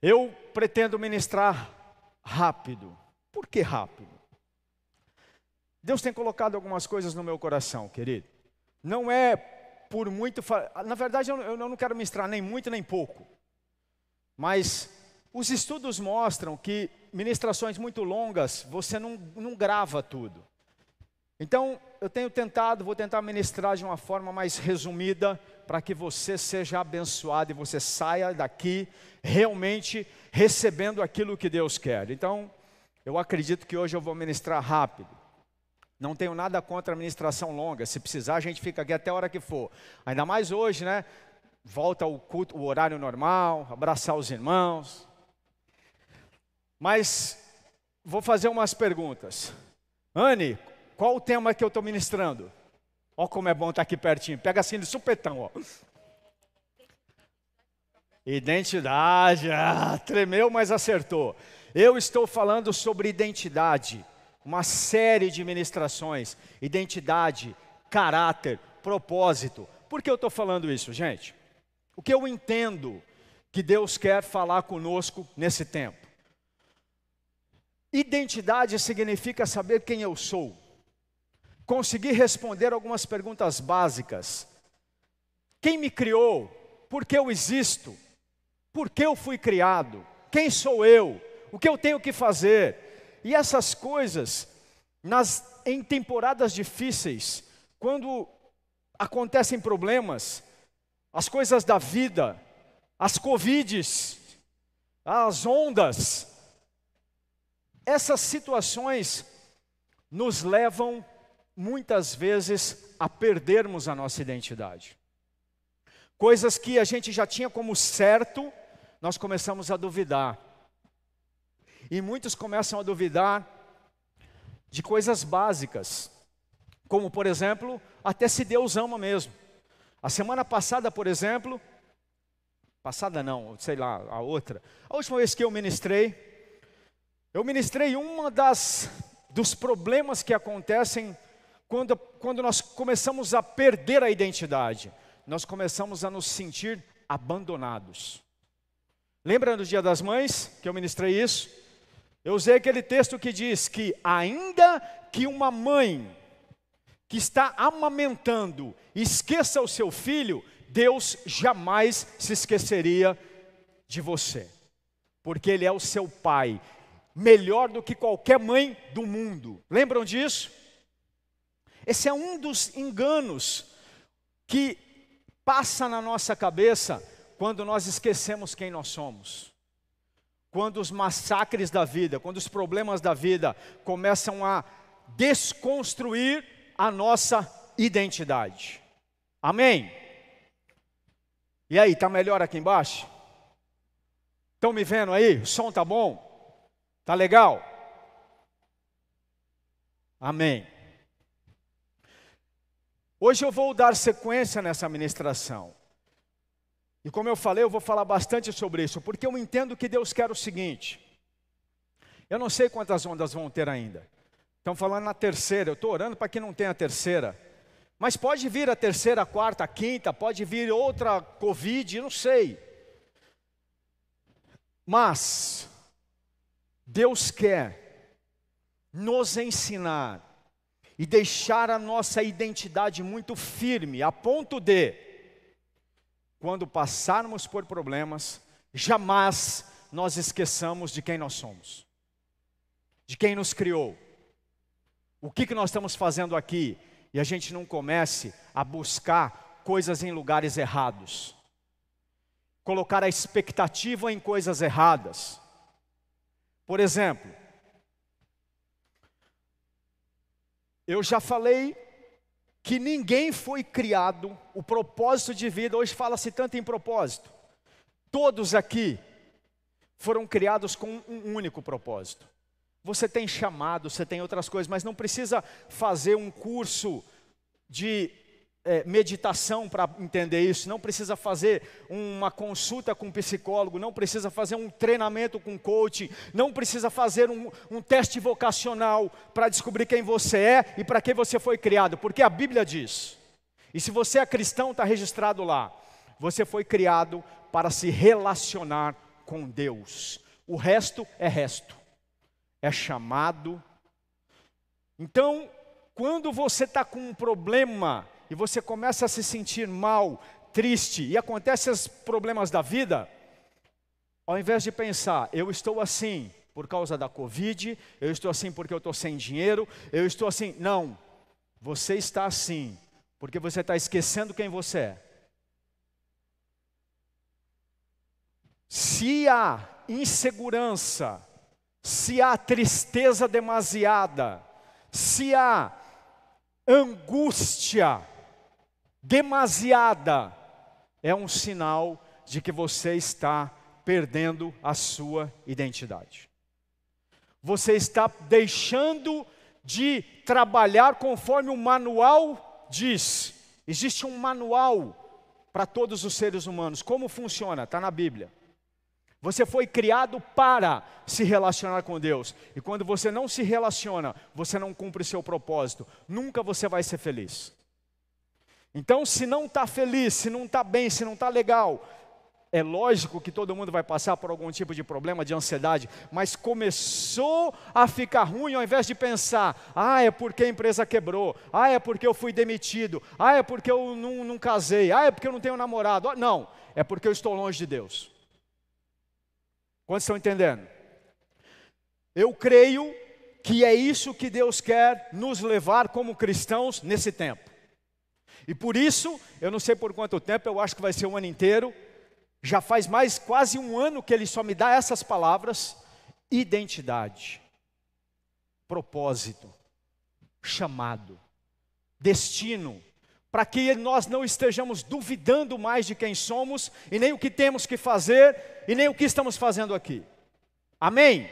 Eu pretendo ministrar rápido. Por que rápido? Deus tem colocado algumas coisas no meu coração, querido. Não é por muito. Na verdade, eu não quero ministrar nem muito nem pouco. Mas os estudos mostram que ministrações muito longas, você não, não grava tudo. Então, eu tenho tentado, vou tentar ministrar de uma forma mais resumida, para que você seja abençoado e você saia daqui realmente recebendo aquilo que Deus quer. Então, eu acredito que hoje eu vou ministrar rápido. Não tenho nada contra a ministração longa. Se precisar, a gente fica aqui até a hora que for. Ainda mais hoje, né? Volta o culto, o horário normal, abraçar os irmãos. Mas vou fazer umas perguntas. Anne, qual o tema que eu estou ministrando? Ó como é bom estar tá aqui pertinho. Pega assim de supetão, ó. Identidade. Ah, tremeu, mas acertou. Eu estou falando sobre identidade. Uma série de ministrações. Identidade, caráter, propósito. Por que eu estou falando isso, gente? O que eu entendo que Deus quer falar conosco nesse tempo? Identidade significa saber quem eu sou. Conseguir responder algumas perguntas básicas. Quem me criou? Por que eu existo? Por que eu fui criado? Quem sou eu? O que eu tenho que fazer? E essas coisas, nas, em temporadas difíceis, quando acontecem problemas, as coisas da vida, as covides, as ondas, essas situações nos levam muitas vezes a perdermos a nossa identidade. Coisas que a gente já tinha como certo, nós começamos a duvidar. E muitos começam a duvidar de coisas básicas, como por exemplo, até se Deus ama mesmo. A semana passada, por exemplo, passada não, sei lá, a outra, a última vez que eu ministrei, eu ministrei uma das dos problemas que acontecem quando, quando nós começamos a perder a identidade. Nós começamos a nos sentir abandonados. Lembra do Dia das Mães que eu ministrei isso? Eu usei aquele texto que diz que ainda que uma mãe que está amamentando esqueça o seu filho, Deus jamais se esqueceria de você, porque Ele é o seu pai melhor do que qualquer mãe do mundo. Lembram disso? Esse é um dos enganos que passa na nossa cabeça quando nós esquecemos quem nós somos. Quando os massacres da vida, quando os problemas da vida começam a desconstruir a nossa identidade. Amém? E aí, tá melhor aqui embaixo? Estão me vendo aí? O som tá bom? Tá legal? Amém. Hoje eu vou dar sequência nessa ministração. E como eu falei, eu vou falar bastante sobre isso, porque eu entendo que Deus quer o seguinte. Eu não sei quantas ondas vão ter ainda. Estão falando na terceira, eu estou orando para que não tenha a terceira. Mas pode vir a terceira, a quarta, a quinta, pode vir outra Covid, não sei. Mas, Deus quer nos ensinar e deixar a nossa identidade muito firme, a ponto de, quando passarmos por problemas, jamais nós esqueçamos de quem nós somos, de quem nos criou, o que, que nós estamos fazendo aqui, e a gente não comece a buscar coisas em lugares errados, colocar a expectativa em coisas erradas. Por exemplo, eu já falei que ninguém foi criado, o propósito de vida, hoje fala-se tanto em propósito. Todos aqui foram criados com um único propósito. Você tem chamado, você tem outras coisas, mas não precisa fazer um curso de é, meditação para entender isso, não precisa fazer uma consulta com um psicólogo, não precisa fazer um treinamento com coach, não precisa fazer um, um teste vocacional para descobrir quem você é e para que você foi criado, porque a Bíblia diz, e se você é cristão, está registrado lá, você foi criado para se relacionar com Deus. O resto é resto, é chamado. Então, quando você está com um problema e você começa a se sentir mal, triste, e acontecem os problemas da vida, ao invés de pensar, eu estou assim por causa da Covid, eu estou assim porque eu estou sem dinheiro, eu estou assim. Não, você está assim porque você está esquecendo quem você é. Se há insegurança, se há tristeza demasiada, se há angústia demasiada, é um sinal de que você está perdendo a sua identidade. Você está deixando de trabalhar conforme o manual diz. Existe um manual para todos os seres humanos. Como funciona? Está na Bíblia. Você foi criado para se relacionar com Deus. E quando você não se relaciona, você não cumpre seu propósito. Nunca você vai ser feliz. Então, se não está feliz, se não está bem, se não está legal, é lógico que todo mundo vai passar por algum tipo de problema, de ansiedade, mas começou a ficar ruim ao invés de pensar: ah, é porque a empresa quebrou, ah, é porque eu fui demitido, ah, é porque eu não, não casei, ah, é porque eu não tenho namorado. Não, é porque eu estou longe de Deus. Quantos estão entendendo? Eu creio que é isso que Deus quer nos levar como cristãos nesse tempo. E por isso, eu não sei por quanto tempo, eu acho que vai ser um ano inteiro. Já faz mais quase um ano que ele só me dá essas palavras: identidade, propósito, chamado, destino, para que nós não estejamos duvidando mais de quem somos e nem o que temos que fazer e nem o que estamos fazendo aqui. Amém?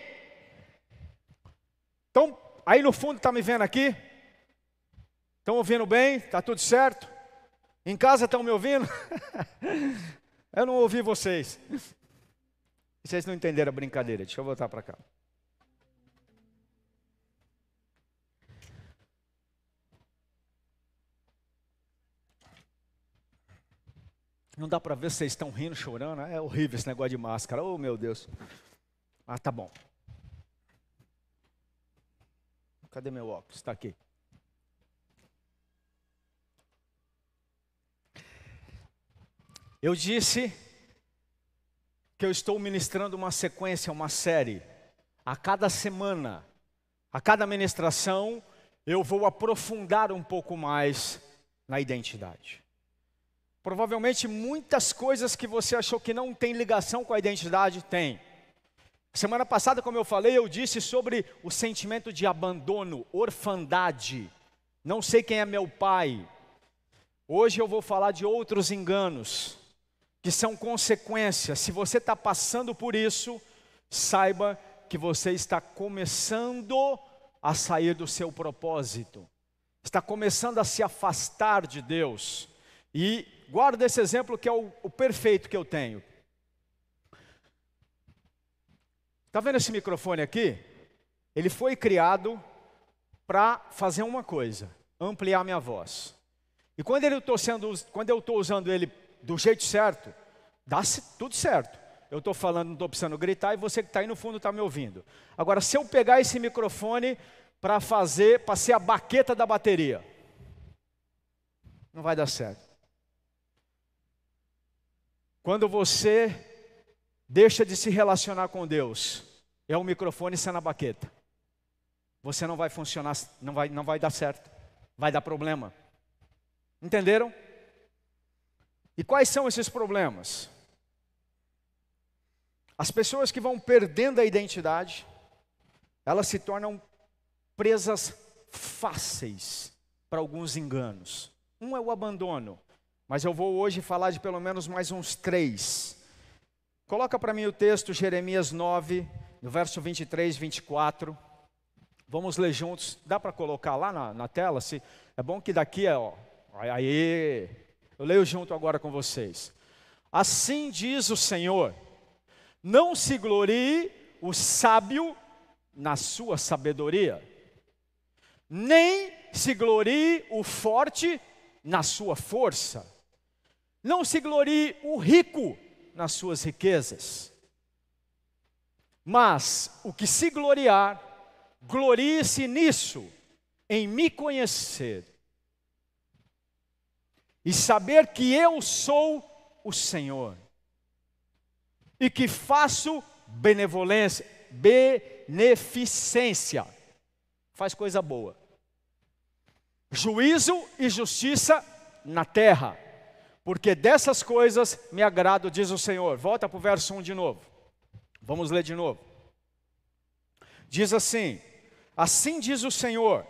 Então, aí no fundo está me vendo aqui? Estão ouvindo bem? Está tudo certo? Em casa estão me ouvindo? eu não ouvi vocês. Vocês não entenderam a brincadeira. Deixa eu voltar para cá. Não dá para ver se vocês estão rindo, chorando. É horrível esse negócio de máscara. Oh, meu Deus. Ah, tá bom. Cadê meu óculos? Está aqui. Eu disse que eu estou ministrando uma sequência, uma série. A cada semana, a cada ministração, eu vou aprofundar um pouco mais na identidade. Provavelmente muitas coisas que você achou que não tem ligação com a identidade tem. Semana passada, como eu falei, eu disse sobre o sentimento de abandono, orfandade. Não sei quem é meu pai. Hoje eu vou falar de outros enganos que são consequências. Se você está passando por isso, saiba que você está começando a sair do seu propósito, está começando a se afastar de Deus. E guarda esse exemplo que é o, o perfeito que eu tenho. Está vendo esse microfone aqui? Ele foi criado para fazer uma coisa: ampliar minha voz. E quando, ele tô sendo, quando eu estou usando ele do jeito certo, dá tudo certo. Eu estou falando, não estou precisando gritar e você que está aí no fundo está me ouvindo. Agora, se eu pegar esse microfone para fazer, para ser a baqueta da bateria, não vai dar certo. Quando você deixa de se relacionar com Deus, é o microfone sendo a baqueta. Você não vai funcionar, não vai, não vai dar certo, vai dar problema. Entenderam? E quais são esses problemas? As pessoas que vão perdendo a identidade, elas se tornam presas fáceis para alguns enganos. Um é o abandono, mas eu vou hoje falar de pelo menos mais uns três. Coloca para mim o texto, Jeremias 9, no verso 23, 24. Vamos ler juntos. Dá para colocar lá na, na, tela? Se, é bom que daqui é, ó. Aí, eu leio junto agora com vocês. Assim diz o Senhor: Não se glorie o sábio na sua sabedoria, nem se glorie o forte na sua força não se glorie o rico nas suas riquezas, Mas o que se gloriar, glorie-se nisso, em me conhecer e saber que eu sou o Senhor e que faço benevolência, beneficência, faz coisa boa, juízo e justiça na terra, porque dessas coisas me agrado, diz o Senhor. Volta para o verso 1 de novo, vamos ler de novo. Diz assim: Assim diz o Senhor: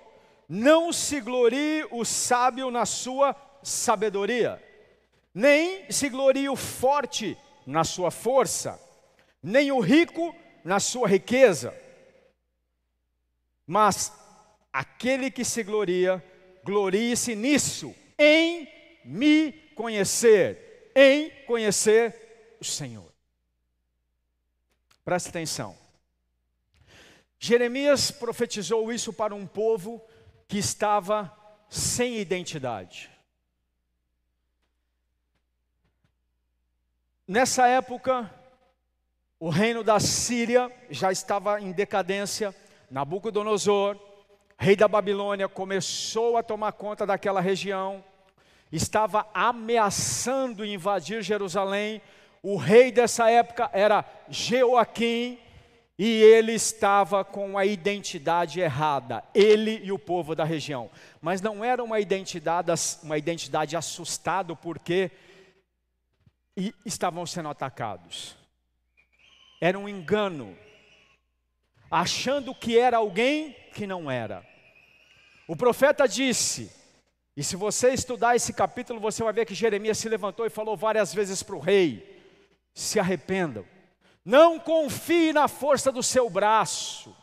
Não se glorie o sábio na sua sabedoria, nem se glorie o forte na sua força, nem o rico na sua riqueza. Mas aquele que se gloria, glorie-se nisso, em me conhecer, em conhecer o Senhor. Preste atenção. Jeremias profetizou isso para um povo que estava sem identidade. Nessa época, o reino da Síria já estava em decadência. Nabucodonosor, rei da Babilônia, começou a tomar conta daquela região, estava ameaçando invadir Jerusalém. O rei dessa época era Jeoaquim, e ele estava com a identidade errada, ele e o povo da região. Mas não era uma identidade, uma identidade assustado porque e estavam sendo atacados. Era um engano, achando que era alguém que não era. O profeta disse, e se você estudar esse capítulo, você vai ver que Jeremias se levantou e falou várias vezes para o rei: se arrependam, não confie na força do seu braço,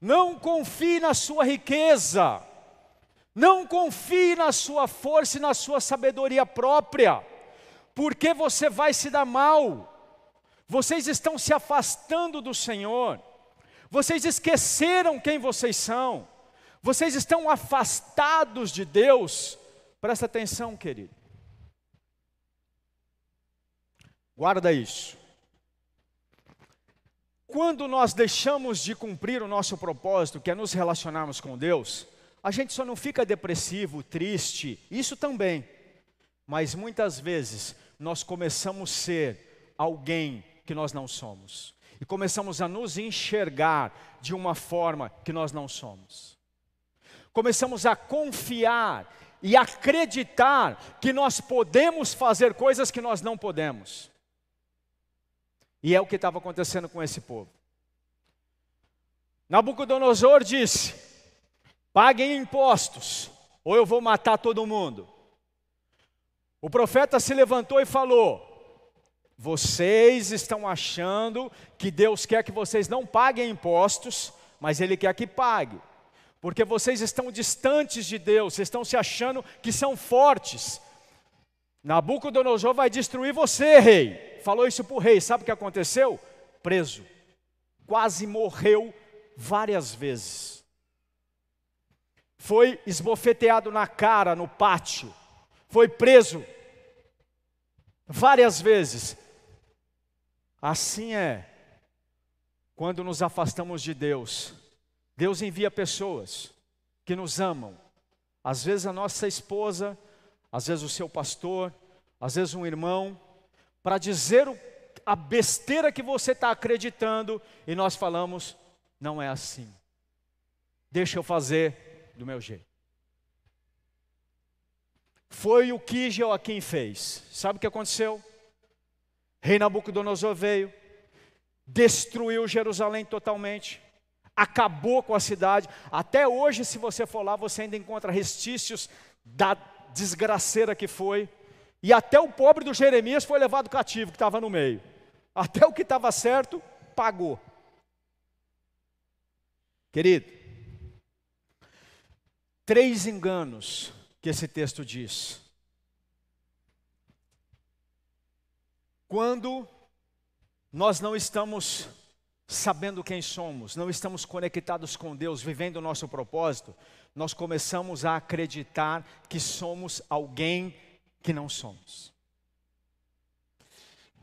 não confie na sua riqueza, não confie na sua força e na sua sabedoria própria porque você vai se dar mal. Vocês estão se afastando do Senhor. Vocês esqueceram quem vocês são. Vocês estão afastados de Deus. Presta atenção, querido. Guarda isso. Quando nós deixamos de cumprir o nosso propósito, que é nos relacionarmos com Deus, a gente só não fica depressivo, triste, isso também. Mas muitas vezes nós começamos a ser alguém que nós não somos. E começamos a nos enxergar de uma forma que nós não somos. Começamos a confiar e acreditar que nós podemos fazer coisas que nós não podemos. E é o que estava acontecendo com esse povo. Nabucodonosor disse: paguem impostos, ou eu vou matar todo mundo. O profeta se levantou e falou: Vocês estão achando que Deus quer que vocês não paguem impostos, mas Ele quer que pague, porque vocês estão distantes de Deus, vocês estão se achando que são fortes. Nabucodonosor vai destruir você, rei. Falou isso para o rei, sabe o que aconteceu? Preso, quase morreu várias vezes. Foi esbofeteado na cara no pátio, foi preso, várias vezes. Assim é quando nos afastamos de Deus. Deus envia pessoas que nos amam. Às vezes a nossa esposa, às vezes o seu pastor, às vezes um irmão, para dizer a besteira que você está acreditando e nós falamos, não é assim. Deixa eu fazer do meu jeito. Foi o que Joaquim fez. Sabe o que aconteceu? Rei Nabucodonosor veio, destruiu Jerusalém totalmente, acabou com a cidade. Até hoje, se você for lá, você ainda encontra restícios da desgraceira que foi. E até o pobre do Jeremias foi levado cativo, que estava no meio. Até o que estava certo, pagou. Querido, três enganos que esse texto diz. Quando nós não estamos sabendo quem somos, não estamos conectados com Deus, vivendo o nosso propósito, nós começamos a acreditar que somos alguém que não somos.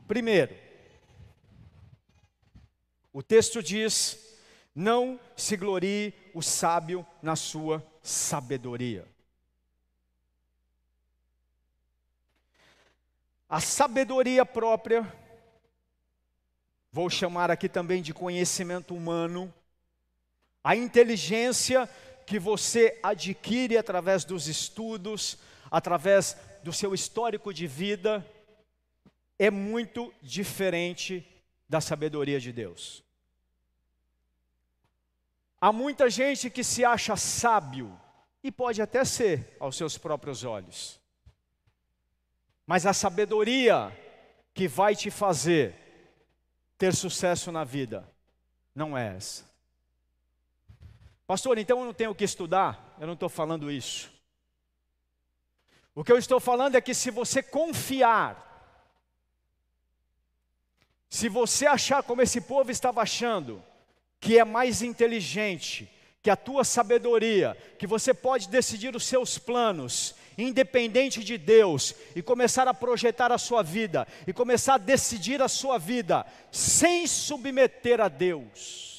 Primeiro, O texto diz: Não se glorie o sábio na sua sabedoria. A sabedoria própria, vou chamar aqui também de conhecimento humano, a inteligência que você adquire através dos estudos, através do seu histórico de vida, é muito diferente da sabedoria de Deus. Há muita gente que se acha sábio, e pode até ser aos seus próprios olhos, mas a sabedoria que vai te fazer ter sucesso na vida não é essa. Pastor, então eu não tenho que estudar? Eu não estou falando isso. O que eu estou falando é que se você confiar, se você achar como esse povo estava achando, que é mais inteligente, que a tua sabedoria, que você pode decidir os seus planos, independente de Deus, e começar a projetar a sua vida, e começar a decidir a sua vida, sem submeter a Deus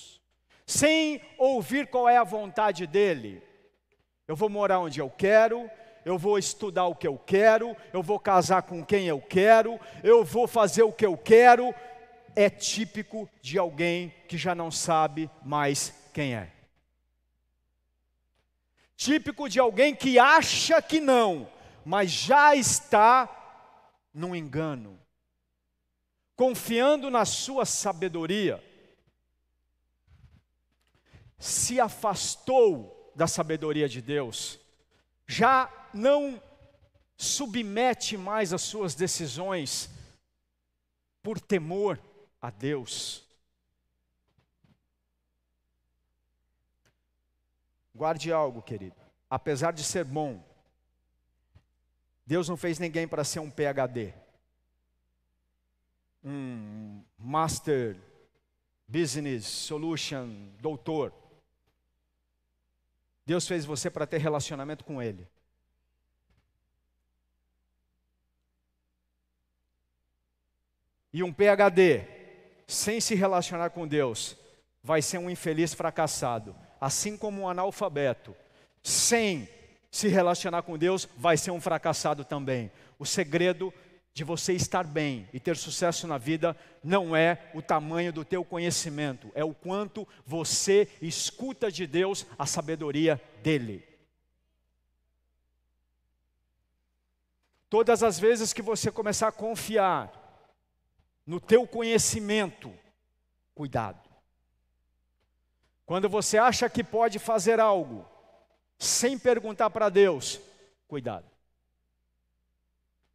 sem ouvir qual é a vontade dele. Eu vou morar onde eu quero, eu vou estudar o que eu quero, eu vou casar com quem eu quero, eu vou fazer o que eu quero. É típico de alguém que já não sabe mais quem é. Típico de alguém que acha que não, mas já está num engano, confiando na sua sabedoria se afastou da sabedoria de Deus, já não submete mais as suas decisões por temor a Deus. Guarde algo, querido. Apesar de ser bom, Deus não fez ninguém para ser um PhD, um Master Business Solution Doutor. Deus fez você para ter relacionamento com Ele. E um PhD, sem se relacionar com Deus, vai ser um infeliz fracassado. Assim como um analfabeto, sem se relacionar com Deus, vai ser um fracassado também. O segredo de você estar bem e ter sucesso na vida não é o tamanho do teu conhecimento, é o quanto você escuta de Deus a sabedoria dele. Todas as vezes que você começar a confiar no teu conhecimento, cuidado. Quando você acha que pode fazer algo sem perguntar para Deus, cuidado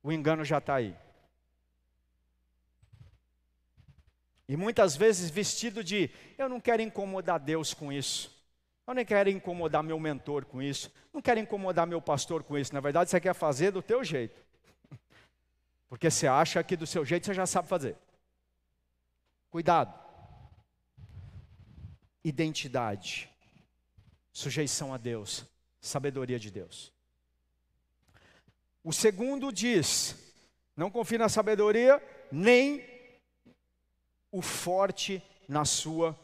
o engano já está aí. E muitas vezes vestido de, eu não quero incomodar Deus com isso. Eu nem quero incomodar meu mentor com isso. Não quero incomodar meu pastor com isso. Na verdade, você quer fazer do teu jeito. Porque você acha que do seu jeito você já sabe fazer. Cuidado. Identidade. Sujeição a Deus. Sabedoria de Deus. O segundo diz: não confie na sabedoria, nem o forte na sua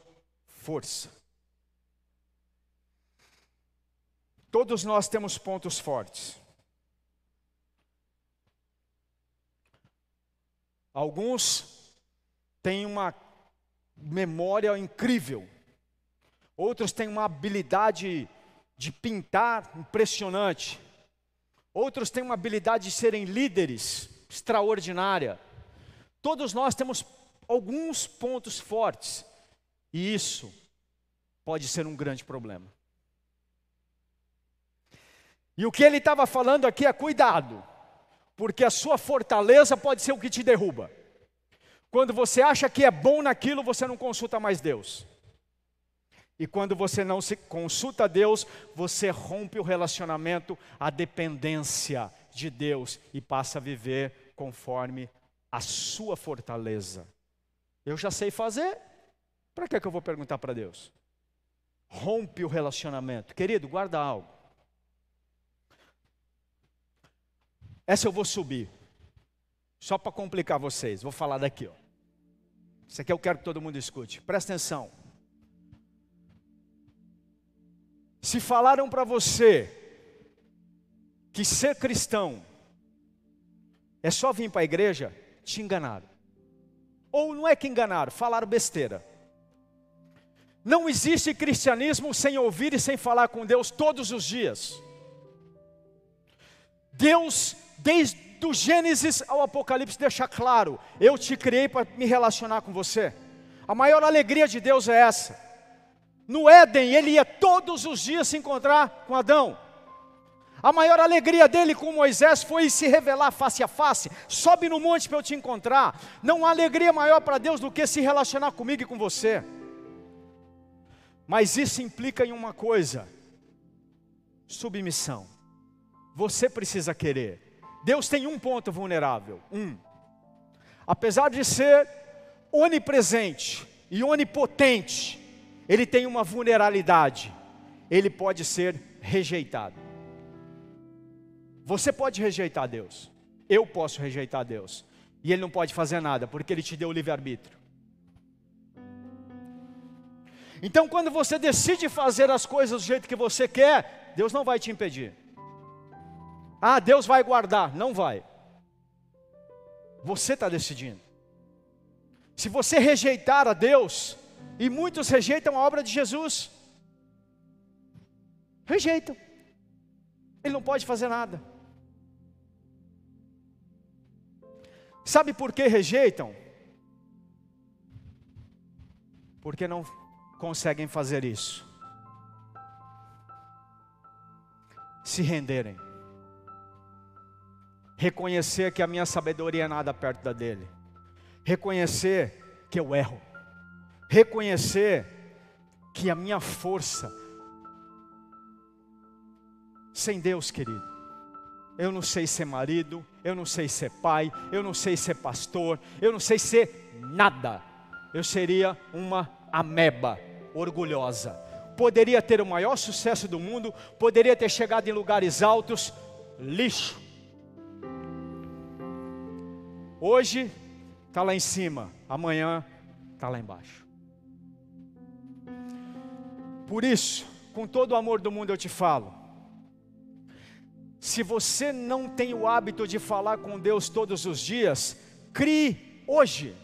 força. Todos nós temos pontos fortes. Alguns têm uma memória incrível, outros têm uma habilidade de pintar impressionante. Outros têm uma habilidade de serem líderes extraordinária. Todos nós temos alguns pontos fortes. E isso pode ser um grande problema. E o que ele estava falando aqui é cuidado, porque a sua fortaleza pode ser o que te derruba. Quando você acha que é bom naquilo, você não consulta mais Deus. E quando você não se consulta a Deus, você rompe o relacionamento, a dependência de Deus e passa a viver conforme a sua fortaleza. Eu já sei fazer, para que, é que eu vou perguntar para Deus? Rompe o relacionamento. Querido, guarda algo. Essa eu vou subir. Só para complicar vocês, vou falar daqui, ó. Isso aqui eu quero que todo mundo escute. Presta atenção. Se falaram para você que ser cristão é só vir para a igreja, te enganaram. Ou não é que enganaram, falaram besteira. Não existe cristianismo sem ouvir e sem falar com Deus todos os dias. Deus, desde o Gênesis ao Apocalipse, deixa claro: eu te criei para me relacionar com você. A maior alegria de Deus é essa. No Éden, ele ia todos os dias se encontrar com Adão. A maior alegria dele com Moisés foi se revelar face a face. Sobe no monte para eu te encontrar. Não há alegria maior para Deus do que se relacionar comigo e com você. Mas isso implica em uma coisa: submissão. Você precisa querer. Deus tem um ponto vulnerável. Um. Apesar de ser onipresente e onipotente, ele tem uma vulnerabilidade. Ele pode ser rejeitado. Você pode rejeitar Deus. Eu posso rejeitar Deus. E Ele não pode fazer nada, porque Ele te deu o livre-arbítrio. Então, quando você decide fazer as coisas do jeito que você quer, Deus não vai te impedir. Ah, Deus vai guardar. Não vai. Você está decidindo. Se você rejeitar a Deus, e muitos rejeitam a obra de Jesus. Rejeitam. Ele não pode fazer nada. Sabe por que rejeitam? Porque não conseguem fazer isso. Se renderem. Reconhecer que a minha sabedoria é nada perto da dele. Reconhecer que eu erro reconhecer que a minha força, sem Deus, querido, eu não sei ser marido, eu não sei ser pai, eu não sei ser pastor, eu não sei ser nada. Eu seria uma ameba orgulhosa. Poderia ter o maior sucesso do mundo, poderia ter chegado em lugares altos, lixo. Hoje está lá em cima, amanhã está lá embaixo. Por isso, com todo o amor do mundo eu te falo. Se você não tem o hábito de falar com Deus todos os dias, crie hoje.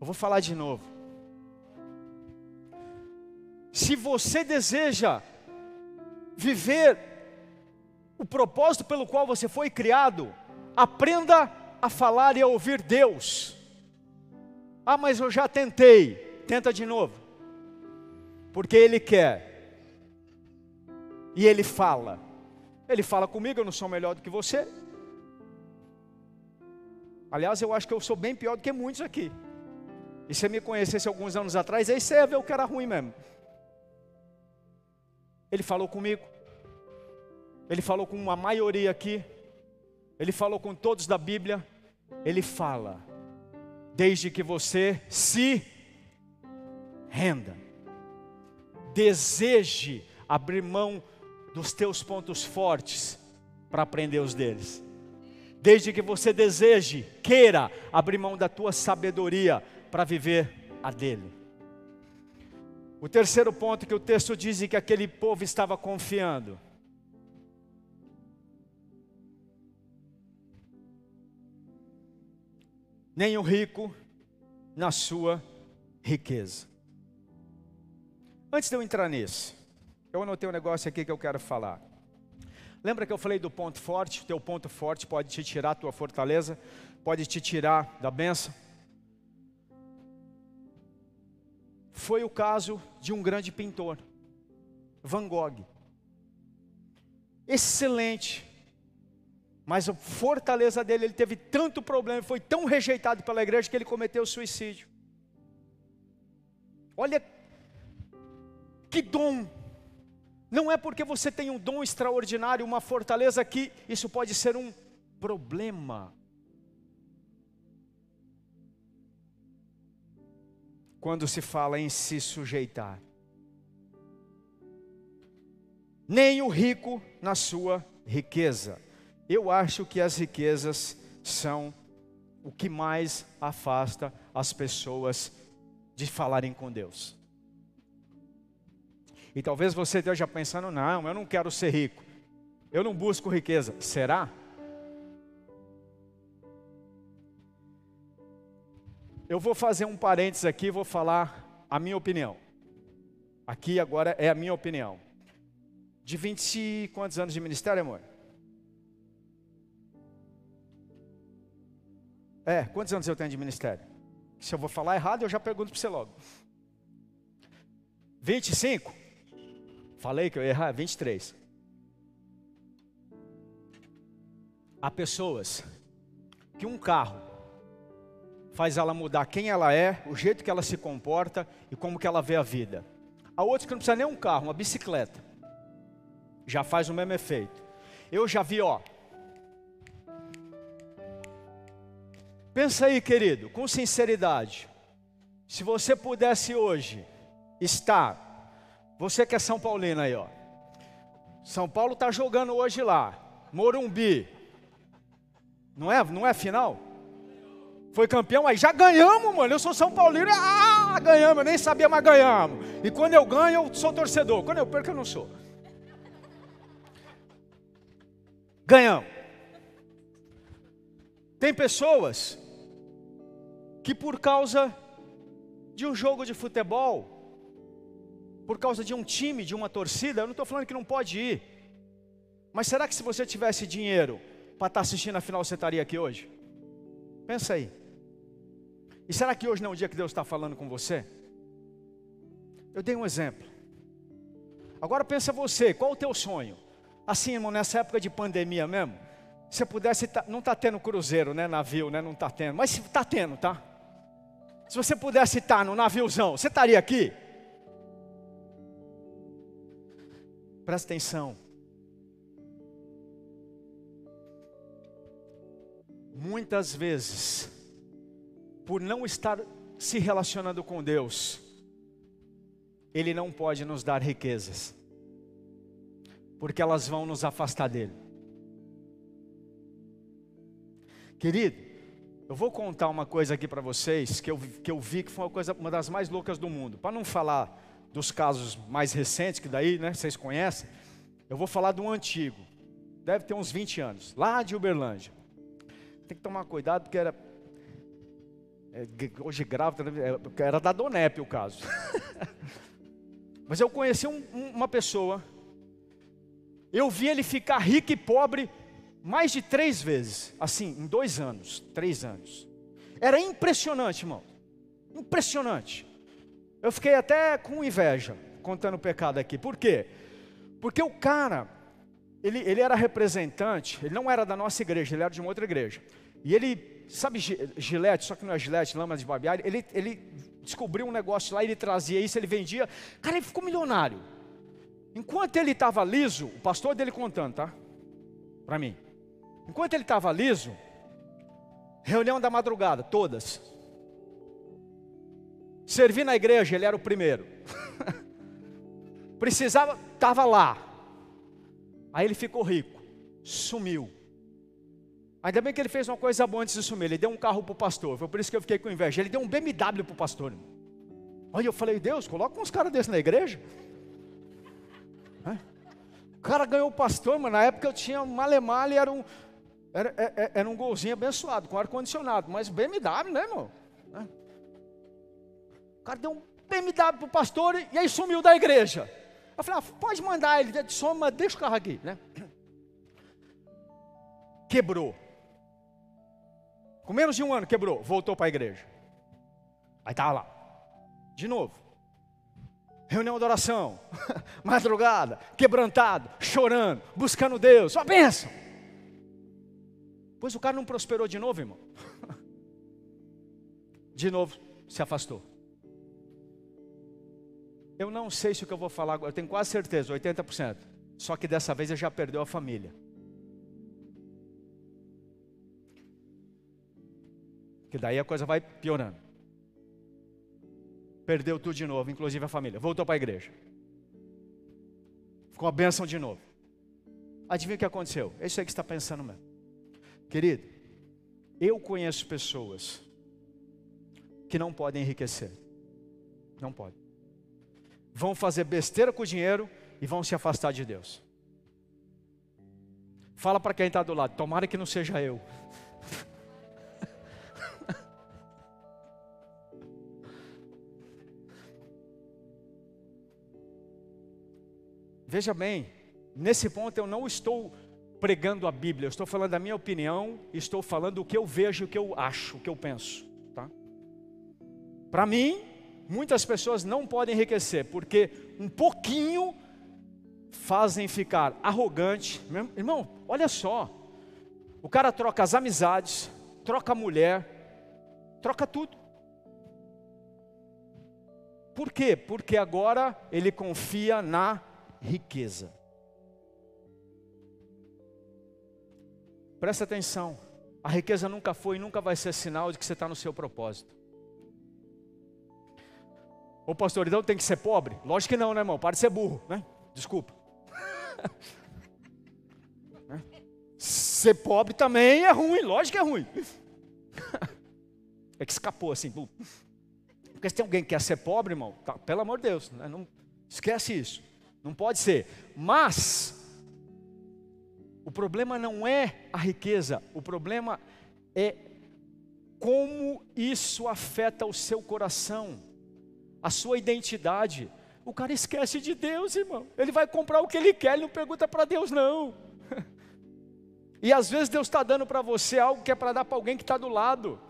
Eu vou falar de novo. Se você deseja viver o propósito pelo qual você foi criado, aprenda a falar e a ouvir Deus. Ah, mas eu já tentei. Tenta de novo. Porque Ele quer. E Ele fala. Ele fala comigo, eu não sou melhor do que você. Aliás, eu acho que eu sou bem pior do que muitos aqui. E se me conhecesse alguns anos atrás, aí você ia ver o que era ruim mesmo. Ele falou comigo. Ele falou com uma maioria aqui. Ele falou com todos da Bíblia. Ele fala. Desde que você se renda. Deseje abrir mão dos teus pontos fortes para aprender os deles. Desde que você deseje, queira abrir mão da tua sabedoria para viver a dele. O terceiro ponto que o texto diz é que aquele povo estava confiando. Nem o rico na sua riqueza. Antes de eu entrar nisso, eu anotei um negócio aqui que eu quero falar. Lembra que eu falei do ponto forte? Teu ponto forte pode te tirar a tua fortaleza, pode te tirar da benção. Foi o caso de um grande pintor, Van Gogh. Excelente, mas a fortaleza dele, ele teve tanto problema, foi tão rejeitado pela igreja que ele cometeu suicídio. Olha que dom! Não é porque você tem um dom extraordinário, uma fortaleza que isso pode ser um problema. Quando se fala em se sujeitar, nem o rico na sua riqueza. Eu acho que as riquezas são o que mais afasta as pessoas de falarem com Deus. E talvez você esteja pensando: não, eu não quero ser rico, eu não busco riqueza. Será? Eu vou fazer um parênteses aqui, vou falar a minha opinião. Aqui agora é a minha opinião. De 20 quantos anos de ministério, amor? É, quantos anos eu tenho de ministério? Se eu vou falar errado, eu já pergunto para você logo. 25? Falei que eu ia errar? 23. Há pessoas que um carro faz ela mudar quem ela é, o jeito que ela se comporta e como que ela vê a vida. Há outros que não precisa nem um carro, uma bicicleta. Já faz o mesmo efeito. Eu já vi, ó, Pensa aí, querido, com sinceridade. Se você pudesse hoje estar, você que é São Paulino aí, ó. São Paulo está jogando hoje lá, Morumbi. Não é, não é final? Foi campeão aí, já ganhamos, mano. Eu sou São Paulino, ah, ganhamos, eu nem sabia, mas ganhamos. E quando eu ganho, eu sou torcedor. Quando eu perco, eu não sou. Ganhamos. Tem pessoas que por causa de um jogo de futebol, por causa de um time, de uma torcida, eu não estou falando que não pode ir, mas será que se você tivesse dinheiro para estar tá assistindo a final, você estaria aqui hoje? Pensa aí. E será que hoje não é o dia que Deus está falando com você? Eu dei um exemplo. Agora pensa você, qual o teu sonho? Assim, irmão, nessa época de pandemia mesmo, se pudesse, tá, não está tendo cruzeiro, né, navio, né, não está tendo, mas está tendo, tá? Se você pudesse estar no naviozão, você estaria aqui? Presta atenção. Muitas vezes, por não estar se relacionando com Deus, Ele não pode nos dar riquezas, porque elas vão nos afastar dEle. Querido, eu vou contar uma coisa aqui para vocês que eu, que eu vi que foi uma coisa, uma das mais loucas do mundo. Para não falar dos casos mais recentes, que daí né, vocês conhecem, eu vou falar de um antigo. Deve ter uns 20 anos, lá de Uberlândia. Tem que tomar cuidado porque era. É, hoje grave, é, era da Donep o caso. Mas eu conheci um, uma pessoa, eu vi ele ficar rico e pobre mais de três vezes, assim, em dois anos, três anos. Era impressionante, irmão. Impressionante. Eu fiquei até com inveja contando o pecado aqui. Por quê? Porque o cara, ele, ele era representante, ele não era da nossa igreja, ele era de uma outra igreja. E ele, sabe gilete, só que não é gilete, lama de barbear, ele, ele descobriu um negócio lá, ele trazia isso, ele vendia. Cara, ele ficou milionário. Enquanto ele estava liso, o pastor dele contando, tá? Para mim. Enquanto ele estava liso, reunião da madrugada, todas. Servir na igreja, ele era o primeiro. Precisava, estava lá. Aí ele ficou rico, sumiu. Ainda bem que ele fez uma coisa boa antes de sumir. Ele deu um carro para o pastor. Foi por isso que eu fiquei com inveja. Ele deu um BMW para o pastor. Olha, eu falei, Deus, coloca uns caras desses na igreja. O cara ganhou o pastor, mas na época eu tinha um malemale, era um, era, era, é, é, era um golzinho abençoado, com ar-condicionado, mas BMW, né, irmão? Cara deu um BMW para o pastor e aí sumiu da igreja. Eu falei, ah, pode mandar ele, soma, mas deixa o carro aqui, né? Quebrou. Com menos de um ano quebrou, voltou para a igreja. Aí estava lá, de novo. Reunião de oração, madrugada, quebrantado, chorando, buscando Deus, só bênção. Pois o cara não prosperou de novo, irmão. De novo se afastou. Eu não sei se o que eu vou falar agora, eu tenho quase certeza, 80%. Só que dessa vez ele já perdeu a família. Que daí a coisa vai piorando. Perdeu tudo de novo, inclusive a família. Voltou para a igreja. Ficou a bênção de novo. Adivinha o que aconteceu? É isso aí que está pensando mesmo. Querido, Eu conheço pessoas que não podem enriquecer. Não podem. Vão fazer besteira com o dinheiro e vão se afastar de Deus. Fala para quem está do lado, tomara que não seja eu. Veja bem, nesse ponto eu não estou pregando a Bíblia, eu estou falando da minha opinião, estou falando o que eu vejo, o que eu acho, o que eu penso. Tá? Para mim, muitas pessoas não podem enriquecer, porque um pouquinho fazem ficar arrogante. Irmão, olha só, o cara troca as amizades, troca a mulher, troca tudo. Por quê? Porque agora ele confia na riqueza. Presta atenção, a riqueza nunca foi e nunca vai ser sinal de que você está no seu propósito. O pastor, então tem que ser pobre? Lógico que não, né, irmão? Para de ser burro, né? Desculpa. ser pobre também é ruim, lógico que é ruim. é que escapou assim. Porque se tem alguém que quer ser pobre, irmão, tá, pelo amor de Deus, né? não esquece isso. Não pode ser. Mas o problema não é a riqueza, o problema é como isso afeta o seu coração, a sua identidade. O cara esquece de Deus, irmão. Ele vai comprar o que ele quer, ele não pergunta para Deus, não. E às vezes Deus está dando para você algo que é para dar para alguém que está do lado.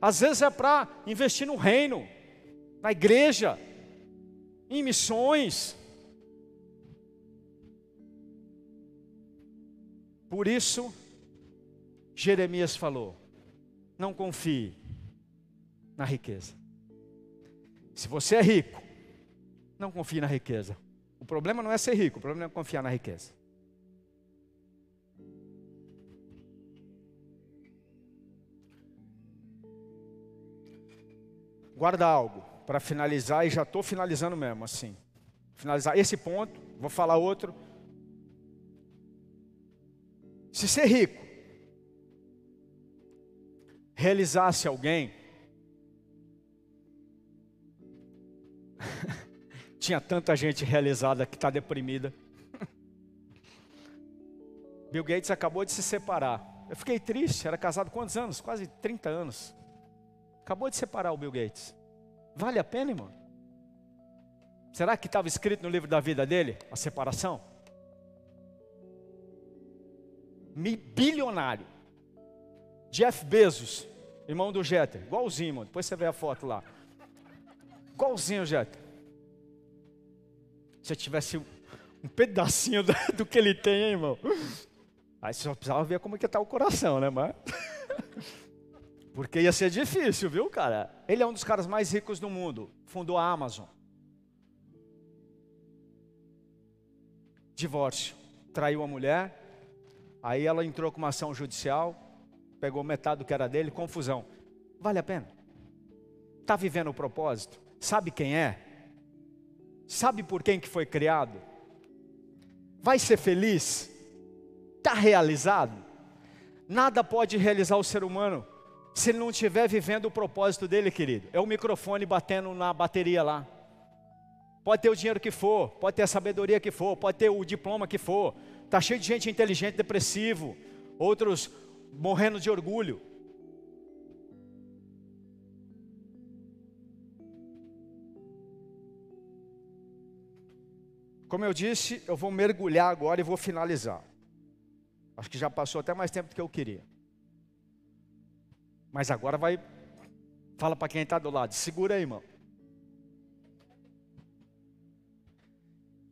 Às vezes é para investir no reino, na igreja, em missões. Por isso, Jeremias falou: não confie na riqueza. Se você é rico, não confie na riqueza. O problema não é ser rico, o problema é confiar na riqueza. Guarda algo para finalizar, e já estou finalizando mesmo, assim. Finalizar esse ponto, vou falar outro. Se ser rico realizasse alguém, tinha tanta gente realizada que está deprimida. Bill Gates acabou de se separar. Eu fiquei triste, era casado quantos anos? Quase 30 anos. Acabou de separar o Bill Gates. Vale a pena, irmão? Será que estava escrito no livro da vida dele a separação? Bilionário. Jeff Bezos, irmão do Jeter, igualzinho, irmão. Depois você vê a foto lá. Igualzinho, Jeter. Se eu tivesse um pedacinho do que ele tem, hein, irmão. Aí você só precisava ver como é que está o coração, né? Mas... Porque ia ser difícil, viu, cara? Ele é um dos caras mais ricos do mundo. Fundou a Amazon. Divórcio. Traiu a mulher. Aí ela entrou com uma ação judicial. Pegou metade do que era dele. Confusão. Vale a pena? Está vivendo o propósito? Sabe quem é? Sabe por quem que foi criado? Vai ser feliz? Está realizado? Nada pode realizar o ser humano se ele não estiver vivendo o propósito dele, querido. É o microfone batendo na bateria lá. Pode ter o dinheiro que for, pode ter a sabedoria que for, pode ter o diploma que for. Está cheio de gente inteligente, depressivo, outros morrendo de orgulho. Como eu disse, eu vou mergulhar agora e vou finalizar. Acho que já passou até mais tempo do que eu queria. Mas agora vai. Fala para quem está do lado, segura aí, irmão.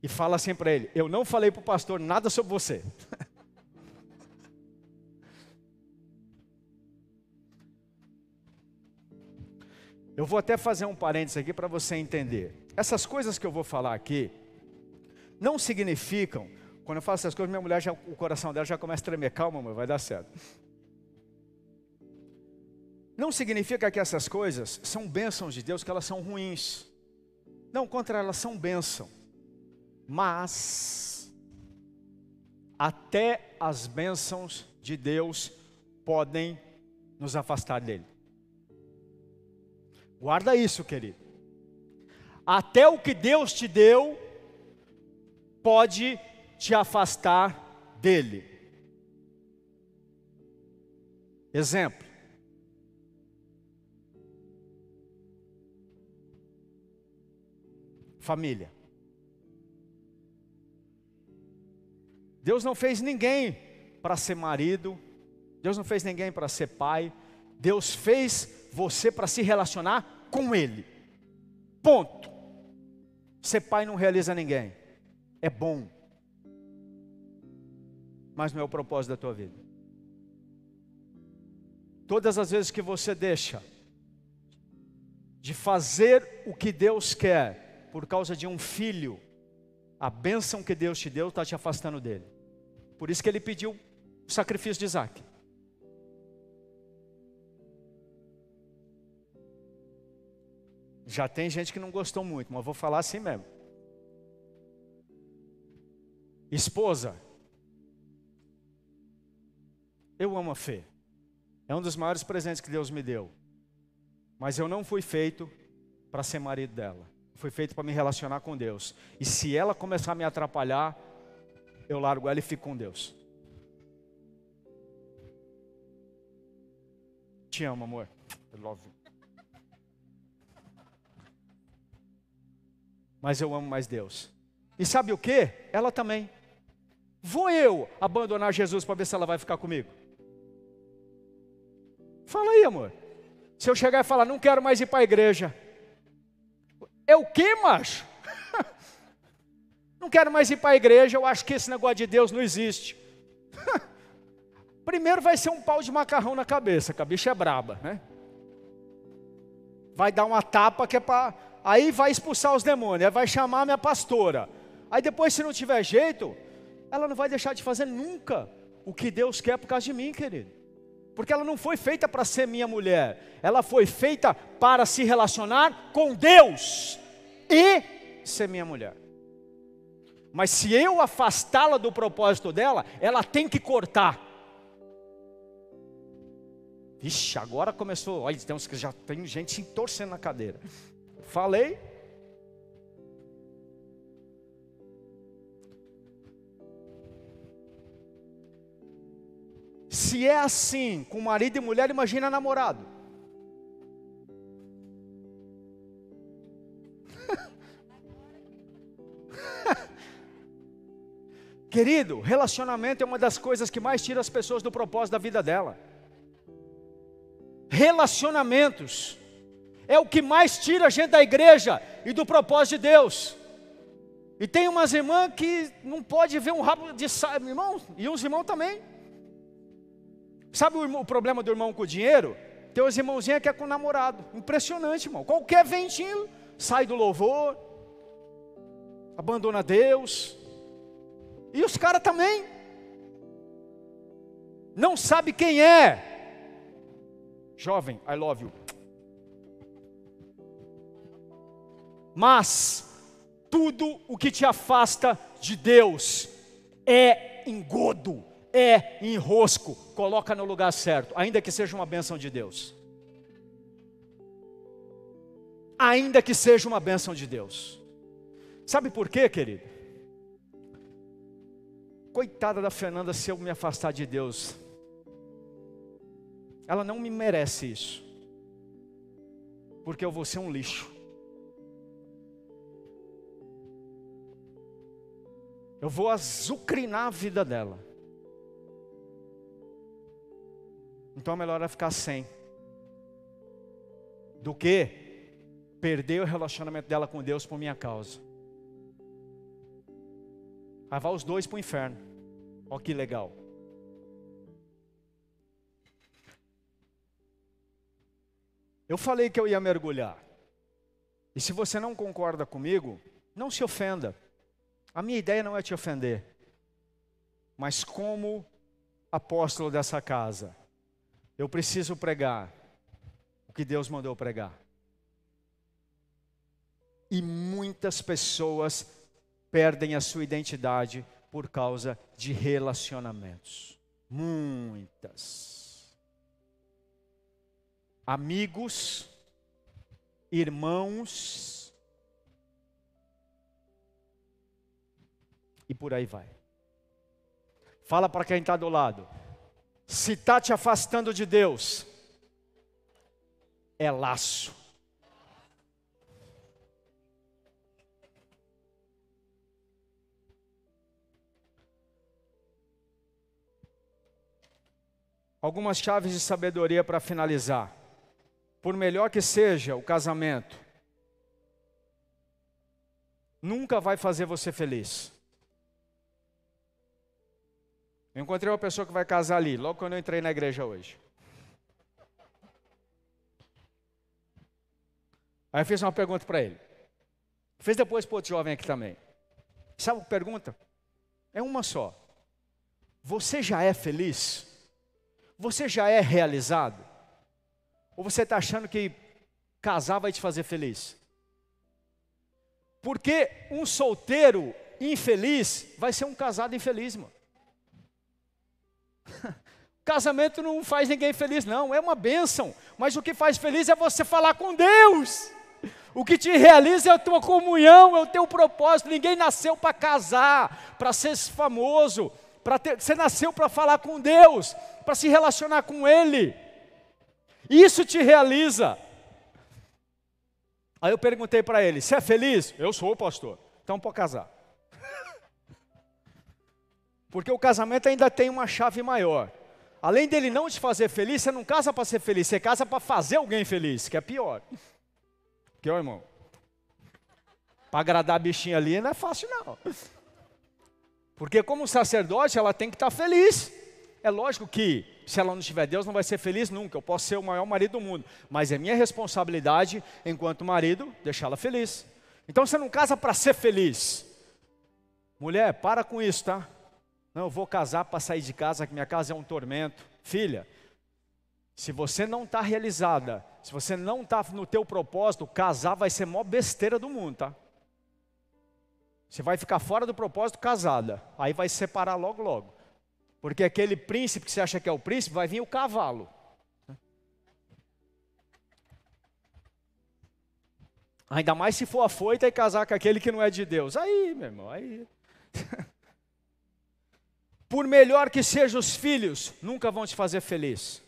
E fala assim para ele: Eu não falei para o pastor nada sobre você. Eu vou até fazer um parênteses aqui para você entender. Essas coisas que eu vou falar aqui não significam, quando eu faço essas coisas, minha mulher já, o coração dela já começa a tremer, calma, amor, vai dar certo. Não significa que essas coisas são bênçãos de Deus, que elas são ruins. Não, contra elas são bênção. Mas até as bênçãos de Deus podem nos afastar dele. Guarda isso, querido. Até o que Deus te deu pode te afastar dele. Exemplo. Família. Deus não fez ninguém para ser marido, Deus não fez ninguém para ser pai, Deus fez você para se relacionar com Ele. Ponto. Ser pai não realiza ninguém. É bom. Mas não é o propósito da tua vida. Todas as vezes que você deixa de fazer o que Deus quer por causa de um filho, a bênção que Deus te deu está te afastando dele. Por isso que ele pediu o sacrifício de Isaac. Já tem gente que não gostou muito, mas vou falar assim mesmo. Esposa, eu amo a fé. É um dos maiores presentes que Deus me deu. Mas eu não fui feito para ser marido dela. Fui feito para me relacionar com Deus. E se ela começar a me atrapalhar, eu largo ela e fico com Deus. Te amo, amor. I love you. Mas eu amo mais Deus. E sabe o que? Ela também. Vou eu abandonar Jesus para ver se ela vai ficar comigo? Fala aí, amor. Se eu chegar e falar, não quero mais ir para a igreja. É o que, macho? não quero mais ir para a igreja, eu acho que esse negócio de Deus não existe. Primeiro vai ser um pau de macarrão na cabeça, que a bicha é braba, né? Vai dar uma tapa que é para. Aí vai expulsar os demônios, aí vai chamar a minha pastora. Aí depois, se não tiver jeito, ela não vai deixar de fazer nunca o que Deus quer por causa de mim, querido. Porque ela não foi feita para ser minha mulher, ela foi feita para se relacionar com Deus e ser minha mulher. Mas se eu afastá-la do propósito dela, ela tem que cortar. Vixe, agora começou. Olha, tem que já tem gente se torcendo na cadeira. Falei. Se é assim com marido e mulher, imagina namorado. Querido, relacionamento é uma das coisas que mais tira as pessoas do propósito da vida dela relacionamentos. É o que mais tira a gente da igreja e do propósito de Deus. E tem umas irmãs que não pode ver um rabo de saia, irmão, e uns irmãos também. Sabe o, o, problema do irmão com o dinheiro? Tem os irmãozinhos que é com o namorado. Impressionante, irmão. Qualquer ventinho sai do louvor, abandona Deus. E os caras também. Não sabe quem é, Jovem, I love you. Mas tudo o que te afasta de Deus é engodo, é enrosco. Coloca no lugar certo, ainda que seja uma bênção de Deus. Ainda que seja uma bênção de Deus. Sabe por quê, querido? Coitada da Fernanda se eu me afastar de Deus. Ela não me merece isso. Porque eu vou ser um lixo. Eu vou azucrinar a vida dela. Então é melhor ela ficar sem. Do que perder o relacionamento dela com Deus por minha causa. Aí vai os dois para o inferno. Olha que legal. Eu falei que eu ia mergulhar. E se você não concorda comigo, não se ofenda. A minha ideia não é te ofender. Mas como apóstolo dessa casa, eu preciso pregar o que Deus mandou pregar. E muitas pessoas perdem a sua identidade por causa de relacionamentos. Muitas. Amigos, irmãos, e por aí vai. Fala para quem está do lado. Se está te afastando de Deus, é laço. Algumas chaves de sabedoria para finalizar. Por melhor que seja o casamento, nunca vai fazer você feliz. Eu encontrei uma pessoa que vai casar ali, logo quando eu entrei na igreja hoje. Aí eu fiz uma pergunta para ele. Fez depois para outro jovem aqui também. Sabe a pergunta? É uma só. Você já é feliz? Você já é realizado? Ou você está achando que casar vai te fazer feliz? Porque um solteiro infeliz vai ser um casado infeliz, mano. Casamento não faz ninguém feliz, não, é uma bênção. Mas o que faz feliz é você falar com Deus. O que te realiza é a tua comunhão, é o teu propósito. Ninguém nasceu para casar, para ser famoso, para ter, você nasceu para falar com Deus, para se relacionar com Ele. Isso te realiza. Aí eu perguntei para ele: Você é feliz? Eu sou, pastor. Então pode casar. Porque o casamento ainda tem uma chave maior. Além dele não te fazer feliz, você não casa para ser feliz, você casa para fazer alguém feliz, que é pior. Que ó, irmão? Para agradar a bichinha ali não é fácil não. Porque como sacerdote, ela tem que estar tá feliz. É lógico que se ela não tiver Deus, não vai ser feliz nunca. Eu posso ser o maior marido do mundo, mas é minha responsabilidade, enquanto marido, deixá-la feliz. Então você não casa para ser feliz. Mulher, para com isso, tá? Não, eu vou casar para sair de casa, que minha casa é um tormento. Filha, se você não está realizada, se você não está no teu propósito, casar vai ser a maior besteira do mundo, tá? Você vai ficar fora do propósito casada, aí vai se separar logo, logo. Porque aquele príncipe que você acha que é o príncipe, vai vir o cavalo. Ainda mais se for afoita e casar com aquele que não é de Deus. Aí, meu irmão, aí. Por melhor que sejam os filhos, nunca vão te fazer feliz.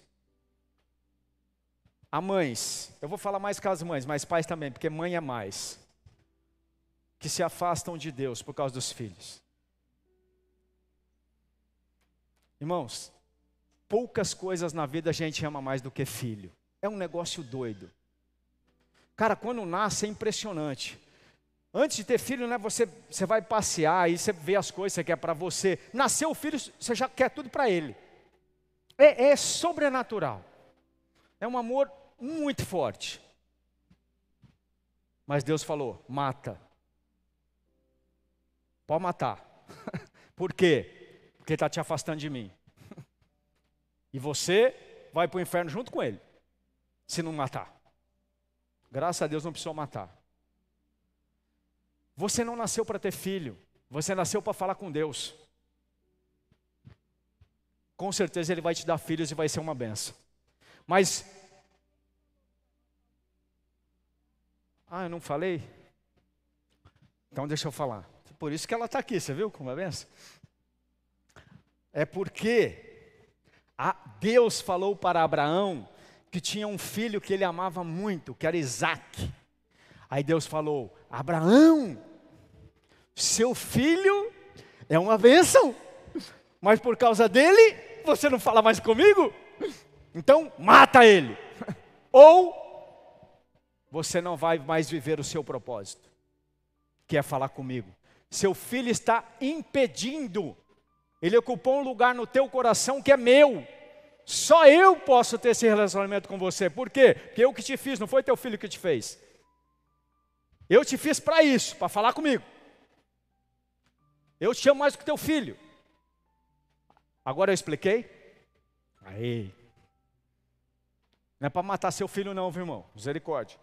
A mães, eu vou falar mais com as mães, mas pais também, porque mãe é mais. Que se afastam de Deus por causa dos filhos. Irmãos, poucas coisas na vida a gente ama mais do que filho. É um negócio doido. Cara, quando nasce é impressionante. Antes de ter filho, né, você, você vai passear e você vê as coisas que quer para você. Nasceu o filho, você já quer tudo para ele. É, é sobrenatural. É um amor muito forte. Mas Deus falou: mata. Pode matar. Por quê? Porque está te afastando de mim. E você vai para o inferno junto com ele, se não matar. Graças a Deus não precisou matar. Você não nasceu para ter filho, você nasceu para falar com Deus. Com certeza Ele vai te dar filhos e vai ser uma benção. Mas Ah, eu não falei? Então deixa eu falar. Por isso que ela está aqui, você viu como é benção? É porque Deus falou para Abraão que tinha um filho que ele amava muito, que era Isaac. Aí Deus falou: Abraão, seu filho é uma bênção, mas por causa dele você não fala mais comigo? Então mata ele. Ou você não vai mais viver o seu propósito, que é falar comigo. Seu filho está impedindo, ele ocupou um lugar no teu coração que é meu. Só eu posso ter esse relacionamento com você. Por quê? Porque eu que te fiz, não foi teu filho que te fez. Eu te fiz para isso, para falar comigo. Eu te amo mais do que teu filho. Agora eu expliquei? Aí. Não é para matar seu filho, não, viu, irmão? Misericórdia.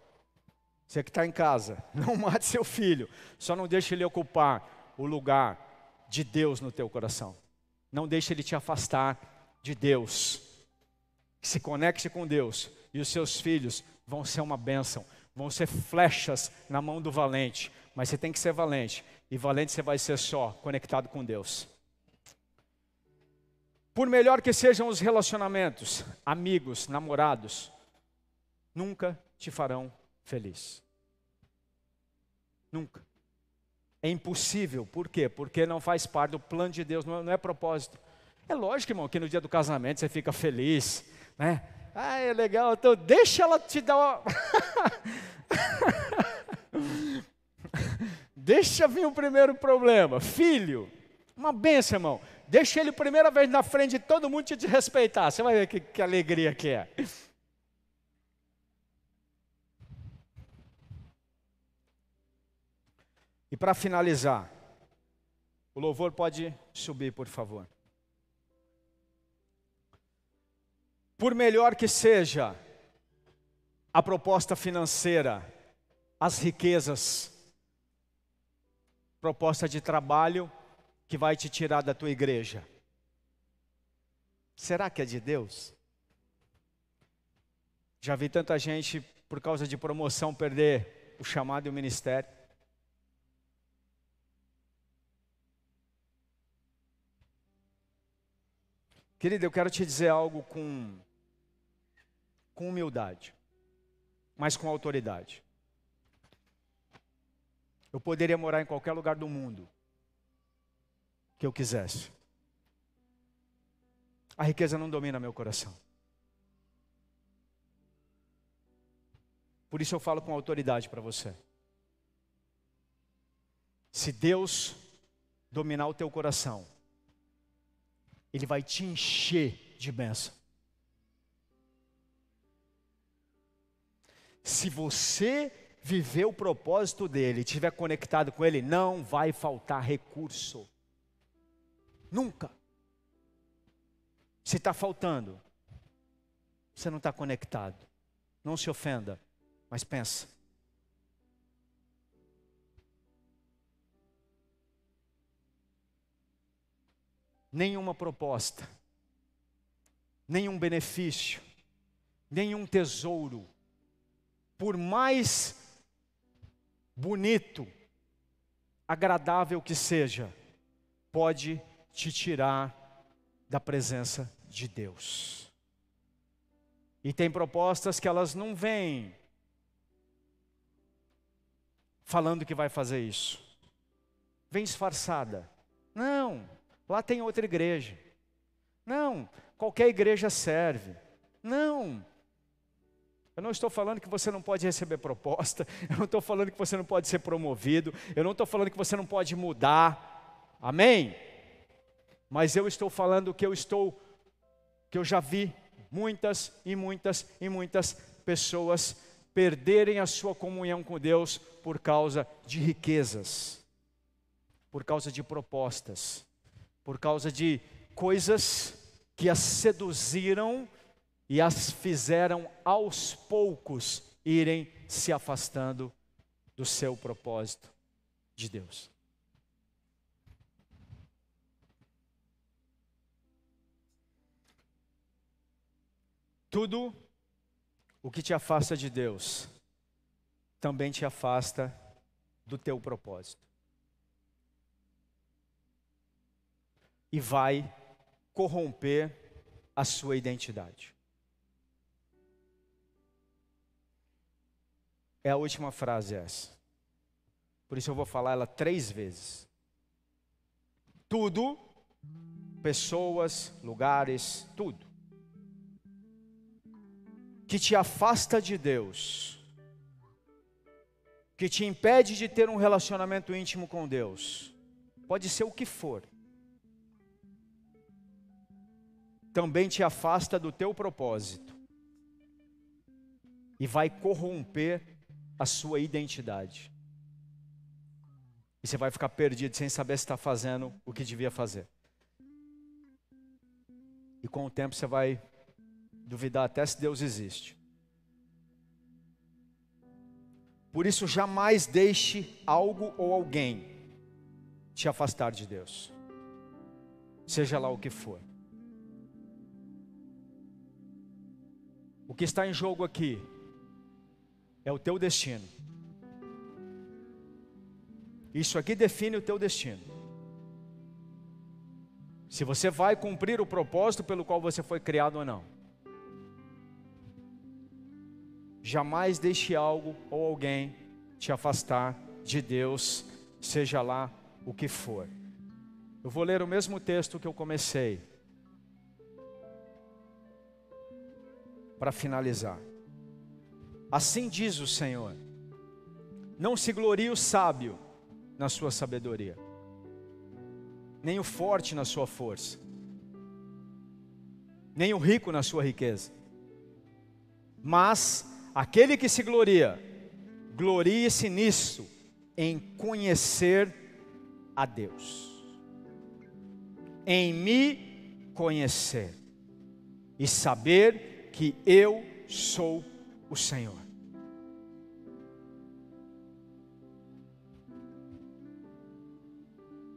Você que está em casa, não mate seu filho, só não deixe ele ocupar o lugar de Deus no teu coração. Não deixe ele te afastar de Deus. Se conecte com Deus e os seus filhos vão ser uma bênção, vão ser flechas na mão do valente. Mas você tem que ser valente, e valente você vai ser só conectado com Deus. Por melhor que sejam os relacionamentos, amigos, namorados, nunca te farão feliz. Nunca. É impossível. Por quê? Porque não faz parte do plano de Deus, não é, não é propósito. É lógico, irmão, que no dia do casamento você fica feliz, né? Ah, é legal, então deixa ela te dar uma. deixa vir o primeiro problema. Filho, uma benção, irmão. Deixa ele primeira vez na frente de todo mundo te respeitar. Você vai ver que, que alegria que é. E para finalizar, o louvor pode subir, por favor. Por melhor que seja a proposta financeira, as riquezas, proposta de trabalho que vai te tirar da tua igreja. Será que é de Deus? Já vi tanta gente, por causa de promoção, perder o chamado e o ministério. Querido, eu quero te dizer algo com, com humildade, mas com autoridade. Eu poderia morar em qualquer lugar do mundo que eu quisesse. A riqueza não domina meu coração. Por isso eu falo com autoridade para você. Se Deus dominar o teu coração, ele vai te encher de bênção. Se você viver o propósito dele, estiver conectado com ele, não vai faltar recurso. Nunca. Se está faltando, você não está conectado. Não se ofenda, mas pensa. nenhuma proposta, nenhum benefício, nenhum tesouro, por mais bonito, agradável que seja, pode te tirar da presença de Deus. E tem propostas que elas não vêm falando que vai fazer isso. Vem disfarçada. Não, Lá tem outra igreja. Não, qualquer igreja serve. Não. Eu não estou falando que você não pode receber proposta, eu não estou falando que você não pode ser promovido, eu não estou falando que você não pode mudar. Amém? Mas eu estou falando que eu estou que eu já vi muitas e muitas e muitas pessoas perderem a sua comunhão com Deus por causa de riquezas, por causa de propostas por causa de coisas que as seduziram e as fizeram aos poucos irem se afastando do seu propósito de Deus. Tudo o que te afasta de Deus também te afasta do teu propósito. e vai corromper a sua identidade. É a última frase essa. Por isso eu vou falar ela três vezes. Tudo, pessoas, lugares, tudo, que te afasta de Deus, que te impede de ter um relacionamento íntimo com Deus, pode ser o que for, também te afasta do teu propósito. E vai corromper a sua identidade. E você vai ficar perdido sem saber se está fazendo o que devia fazer. E com o tempo você vai duvidar até se Deus existe. Por isso, jamais deixe algo ou alguém te afastar de Deus, seja lá o que for. O que está em jogo aqui é o teu destino. Isso aqui define o teu destino. Se você vai cumprir o propósito pelo qual você foi criado ou não. Jamais deixe algo ou alguém te afastar de Deus, seja lá o que for. Eu vou ler o mesmo texto que eu comecei. Para finalizar. Assim diz o Senhor: Não se glorie o sábio na sua sabedoria, nem o forte na sua força, nem o rico na sua riqueza. Mas aquele que se gloria, glorie-se nisso, em conhecer a Deus, em me conhecer e saber que eu sou o Senhor.